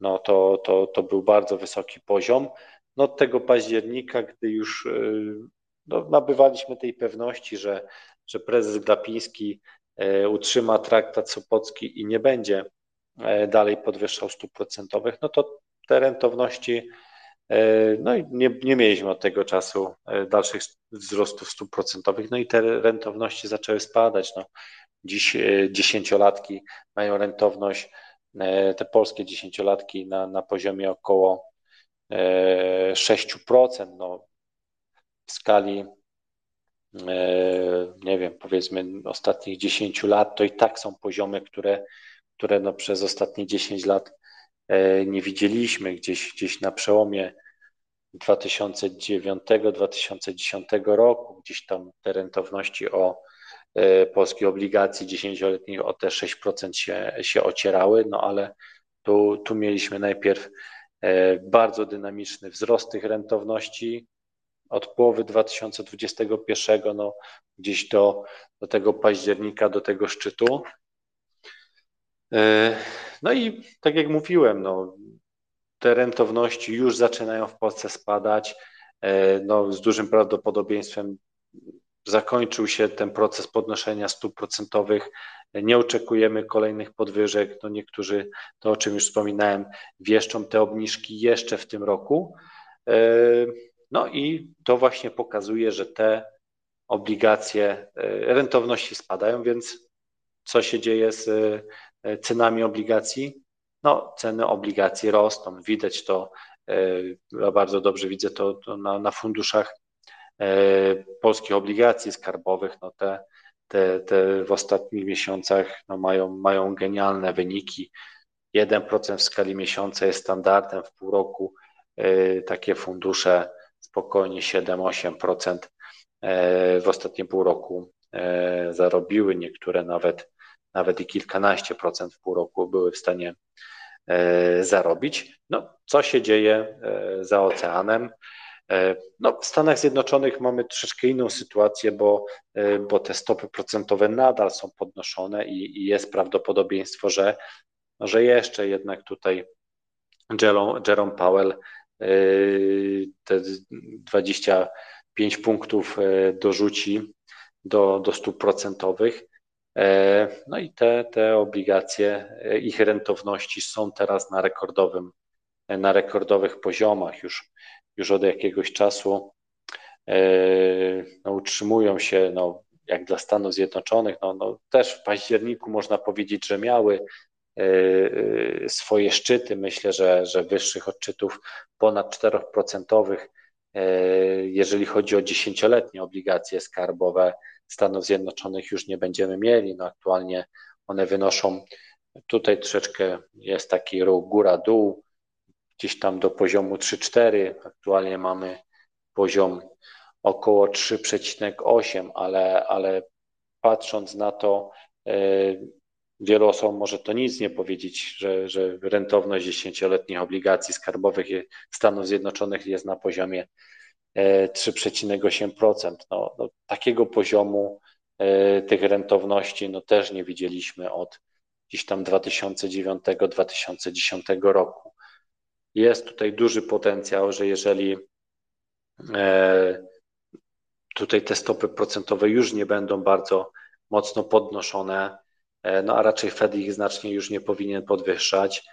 Speaker 1: No to, to, to był bardzo wysoki poziom. No od tego października, gdy już y, no, nabywaliśmy tej pewności, że, że prezes Glapiński y, utrzyma traktat Sopocki i nie będzie y, dalej podwyższał stóp procentowych, no to te rentowności, no i nie, nie mieliśmy od tego czasu dalszych wzrostów stóp procentowych, no i te rentowności zaczęły spadać. No, Dziś e, dziesięciolatki mają rentowność, e, te polskie dziesięciolatki na, na poziomie około 6%. E, no, w skali, nie wiem, powiedzmy ostatnich 10 lat, to i tak są poziomy, które, które no przez ostatnie 10 lat nie widzieliśmy. Gdzieś, gdzieś na przełomie 2009-2010 roku, gdzieś tam te rentowności o E, polskich obligacji dziesięcioletnich o te 6% się, się ocierały, no ale tu, tu mieliśmy najpierw e, bardzo dynamiczny wzrost tych rentowności od połowy 2021, no gdzieś do, do tego października, do tego szczytu. E, no i tak jak mówiłem, no, te rentowności już zaczynają w Polsce spadać. No, z dużym prawdopodobieństwem zakończył się ten proces podnoszenia stóp procentowych. Nie oczekujemy kolejnych podwyżek. No niektórzy, to o czym już wspominałem, wieszczą te obniżki jeszcze w tym roku. E, no i to właśnie pokazuje, że te obligacje, e, rentowności spadają, więc co się dzieje z e, cenami obligacji? No, ceny obligacji rosną. Widać to, ja bardzo dobrze widzę to, na, na funduszach E, polskich obligacji skarbowych, no te, te, te w ostatnich miesiącach no mają, mają genialne wyniki. 1% w skali miesiąca jest standardem w pół roku. E, takie fundusze spokojnie 7-8% e, w ostatnim pół roku zarobiły, niektóre nawet, nawet i kilkanaście procent w pół roku były w stanie zarobić. No, co się dzieje za oceanem? E, no, w Stanach Zjednoczonych mamy troszeczkę inną sytuację, bo, e, bo te stopy procentowe nadal są podnoszone i, i jest prawdopodobieństwo, że, że jeszcze jednak tutaj Jerome, Jerome Powell e, te 25 punktów dorzuci do, do stóp procentowych. No i te, te obligacje, ich rentowności są teraz na rekordowym, na rekordowych poziomach. Już już od jakiegoś czasu e, no, utrzymują się, no, jak dla Stanów Zjednoczonych, no, no, też w październiku można powiedzieć, że miały e, e, swoje szczyty. Myślę, że, że wyższych odczytów ponad 4%, jeżeli chodzi o dziesięcioletnie obligacje skarbowe Stanów Zjednoczonych, już nie będziemy mieli. No, aktualnie one wynoszą, tutaj troszeczkę jest taki ruch góra-dół, gdzieś tam do poziomu 3,4. Aktualnie mamy poziom około 3,8, ale, ale patrząc na to, wielu osobom może to nic nie powiedzieć, że, że rentowność dziesięcioletnich obligacji skarbowych Stanów Zjednoczonych jest na poziomie 3,8%. E, no, no, takiego poziomu e, tych rentowności no, też nie widzieliśmy od gdzieś tam 2009-2010 roku jest tutaj duży potencjał, że jeżeli e, tutaj te stopy procentowe już nie będą bardzo mocno podnoszone, no a raczej Fed ich znacznie już nie powinien podwyższać,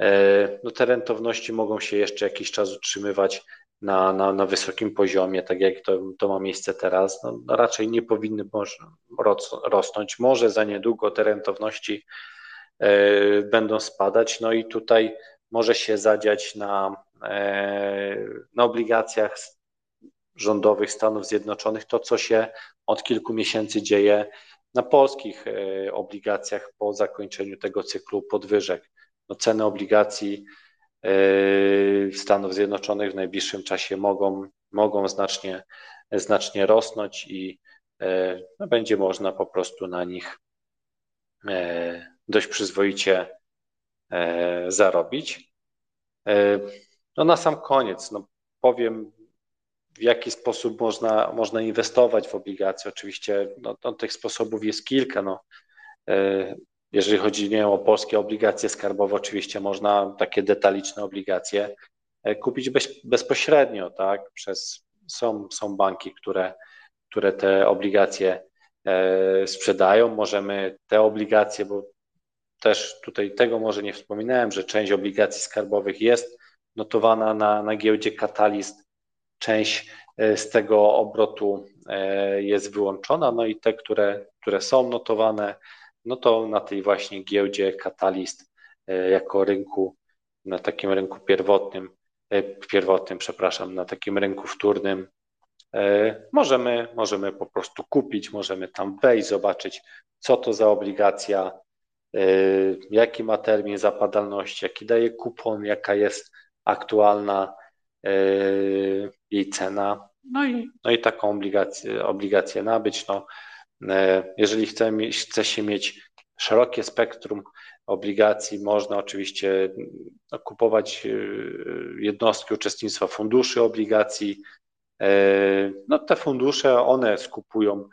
Speaker 1: e, no te rentowności mogą się jeszcze jakiś czas utrzymywać na, na, na wysokim poziomie, tak jak to, to ma miejsce teraz, no, no raczej nie powinny rosnąć. Może za niedługo te rentowności będą spadać, no i tutaj może się zadziać na, e, na obligacjach rządowych Stanów Zjednoczonych, to co się od kilku miesięcy dzieje na polskich e, obligacjach po zakończeniu tego cyklu podwyżek. No ceny obligacji Stanów Zjednoczonych w najbliższym czasie mogą, mogą znacznie, znacznie rosnąć i no, będzie można po prostu na nich dość przyzwoicie zarobić. No na sam koniec, no powiem w jaki sposób można, można inwestować w obligacje. Oczywiście no, no, tych sposobów jest kilka. No. E, jeżeli chodzi nie o polskie obligacje skarbowe, oczywiście można takie detaliczne obligacje e, kupić bez, bezpośrednio, tak? Przez, są, są banki, które, które te obligacje e, sprzedają. Możemy te obligacje, bo też tutaj tego może nie wspominałem, że część obligacji skarbowych jest notowana na, na giełdzie Catalyst część e, z tego obrotu e, jest wyłączona, no i te, które, które są notowane, no to na tej właśnie giełdzie Catalyst e, jako rynku, na takim rynku pierwotnym, pierwotnym, przepraszam, na takim rynku wtórnym możemy, możemy po prostu kupić, możemy tam wejść, zobaczyć, co to za obligacja, jaki ma termin zapadalności, jaki daje kupon, jaka jest aktualna jej cena, no i, no i taką obligację, obligację nabyć. No, e, jeżeli chce, chce się mieć szerokie spektrum obligacji, można oczywiście no, kupować e, jednostki uczestnictwa funduszy obligacji. E, no, te fundusze, one skupują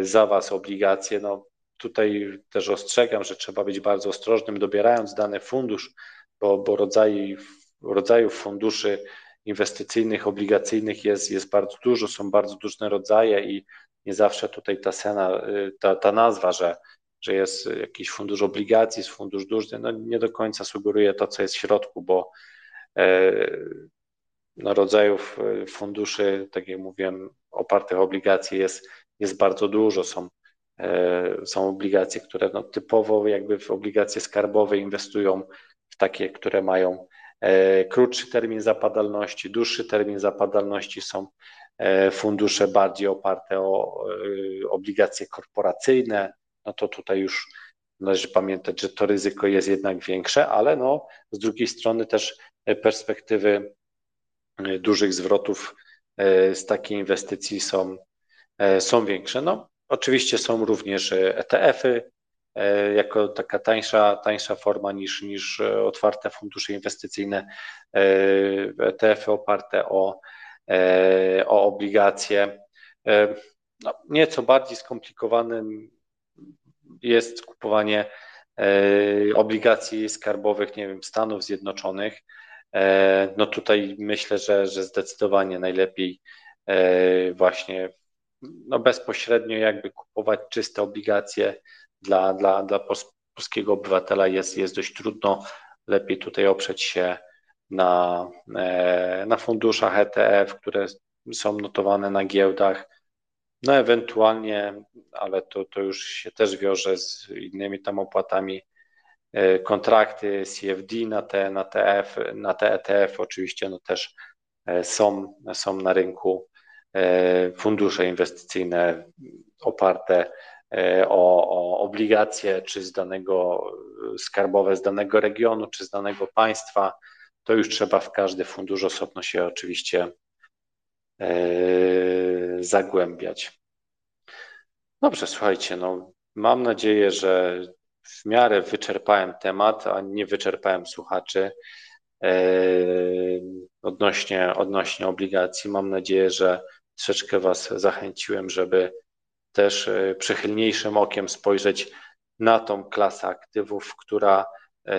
Speaker 1: za Was obligacje. No, tutaj też ostrzegam, że trzeba być bardzo ostrożnym, dobierając dany fundusz, bo, bo rodzaj, rodzajów funduszy inwestycyjnych, obligacyjnych jest, jest bardzo dużo, są bardzo różne rodzaje i nie zawsze tutaj ta cena, y, ta, ta nazwa, że, że jest jakiś fundusz obligacji, jest fundusz duży, no nie do końca sugeruje to, co jest w środku, bo e, no, rodzajów y, funduszy, tak jak mówiłem, opartych o obligacje jest, jest bardzo dużo. Są, e, są obligacje, które no, typowo jakby w obligacje skarbowe inwestują w takie, które mają E, krótszy termin zapadalności, dłuższy termin zapadalności są e, fundusze bardziej oparte o e, obligacje korporacyjne, no to tutaj już należy pamiętać, że to ryzyko jest jednak większe, ale no, z drugiej strony też perspektywy dużych zwrotów z takiej inwestycji są, są większe. No, oczywiście są również ETF-y, E, jako taka tańsza, tańsza forma niż, niż otwarte fundusze inwestycyjne, ETF-y oparte o, e, o obligacje. E, no, nieco bardziej skomplikowanym jest kupowanie obligacji skarbowych, nie wiem, Stanów Zjednoczonych. No tutaj myślę, że, że zdecydowanie najlepiej właśnie no bezpośrednio jakby kupować czyste obligacje dla, dla, dla polskiego obywatela jest, jest dość trudno. Lepiej tutaj oprzeć się na, e, na funduszach ETF, które są notowane na giełdach. No ewentualnie, ale to, to już się też wiąże z innymi tam opłatami, e, kontrakty CFD na te, na TF, na te ETF oczywiście no też e, są, są na rynku fundusze inwestycyjne oparte o, o obligacje, czy z danego skarbowe z danego regionu, czy z danego państwa, to już trzeba w każdy fundusz osobno się oczywiście e, zagłębiać. Dobrze, słuchajcie, no, mam nadzieję, że w miarę wyczerpałem temat, a nie wyczerpałem słuchaczy e, odnośnie, odnośnie obligacji. Mam nadzieję, że troszeczkę Was zachęciłem, żeby też e, przychylniejszym okiem spojrzeć na tą klasę aktywów, która e,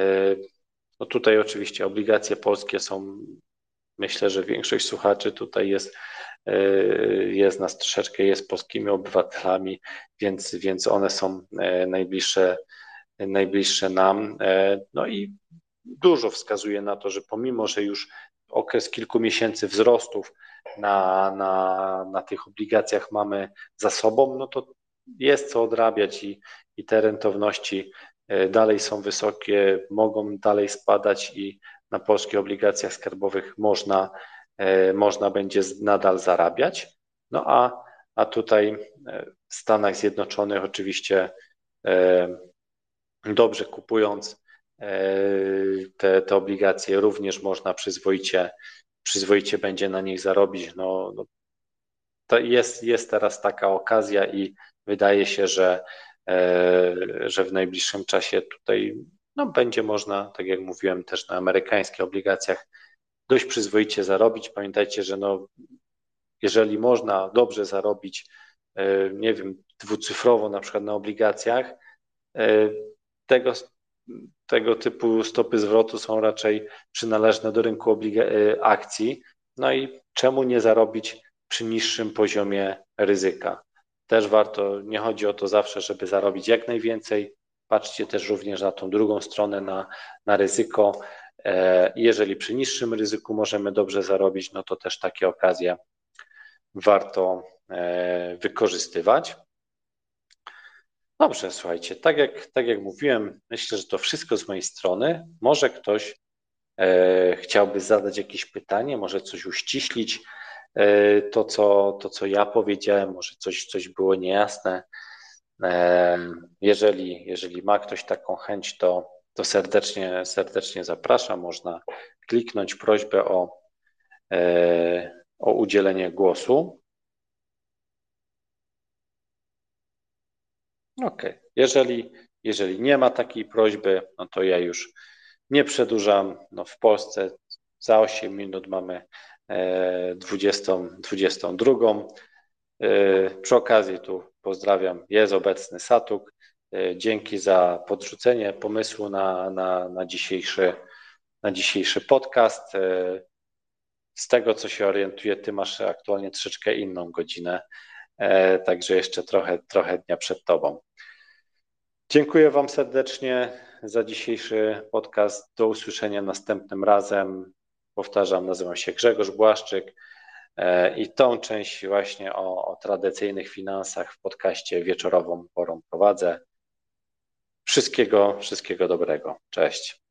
Speaker 1: no tutaj oczywiście obligacje polskie są, myślę, że większość słuchaczy tutaj jest, e, jest nas troszeczkę, jest polskimi obywatelami, więc, więc one są najbliższe, najbliższe nam. No i dużo wskazuje na to, że pomimo, że już okres kilku miesięcy wzrostów na, na, na tych obligacjach mamy za sobą, no to jest co odrabiać i, i te rentowności e, dalej są wysokie, mogą dalej spadać i na polskich obligacjach skarbowych można, e, można będzie nadal zarabiać. No a, a tutaj e, w Stanach Zjednoczonych oczywiście dobrze kupując te, te obligacje również można przyzwoicie, przyzwoicie będzie na nich zarobić. No, no, to jest, jest teraz taka okazja i wydaje się, że, że w najbliższym czasie tutaj no, będzie można, tak jak mówiłem, też na amerykańskich obligacjach dość przyzwoicie zarobić. Pamiętajcie, że no, jeżeli można dobrze zarobić, e, nie wiem, dwucyfrowo na przykład na obligacjach, e, tego, tego typu stopy zwrotu są raczej przynależne do rynku e, akcji. No i czemu nie zarobić przy niższym poziomie ryzyka? Też warto, nie chodzi o to zawsze, żeby zarobić jak najwięcej. Patrzcie też również na tą drugą stronę, na, na ryzyko. Jeżeli przy niższym ryzyku możemy dobrze zarobić, no to też takie okazje warto e, wykorzystywać. Dobrze, słuchajcie, tak jak, tak jak mówiłem, myślę, że to wszystko z mojej strony. Może ktoś e, chciałby zadać jakieś pytanie, może coś uściślić, e, to co, to, co ja powiedziałem, może coś, coś było niejasne. Jeżeli, jeżeli ma ktoś taką chęć, to, to serdecznie, serdecznie zapraszam. Można kliknąć prośbę o, o udzielenie głosu. Ok. Jeżeli, jeżeli nie ma takiej prośby, no to ja już nie przedłużam. No w Polsce za 8 minut mamy 20, e, 22. E, przy okazji tu pozdrawiam, jest obecny Satuk. E, dzięki za podrzucenie pomysłu na, na, na, dzisiejszy, na dzisiejszy podcast z tego, co się orientuję, ty masz aktualnie troszeczkę inną godzinę, także jeszcze trochę, trochę dnia przed tobą. Dziękuję Wam serdecznie za dzisiejszy podcast. Do usłyszenia następnym razem. Powtarzam, nazywam się Grzegorz Błaszczyk e, i tą część właśnie o, o tradycyjnych finansach w podcaście wieczorową porą prowadzę. Wszystkiego, wszystkiego dobrego. Cześć.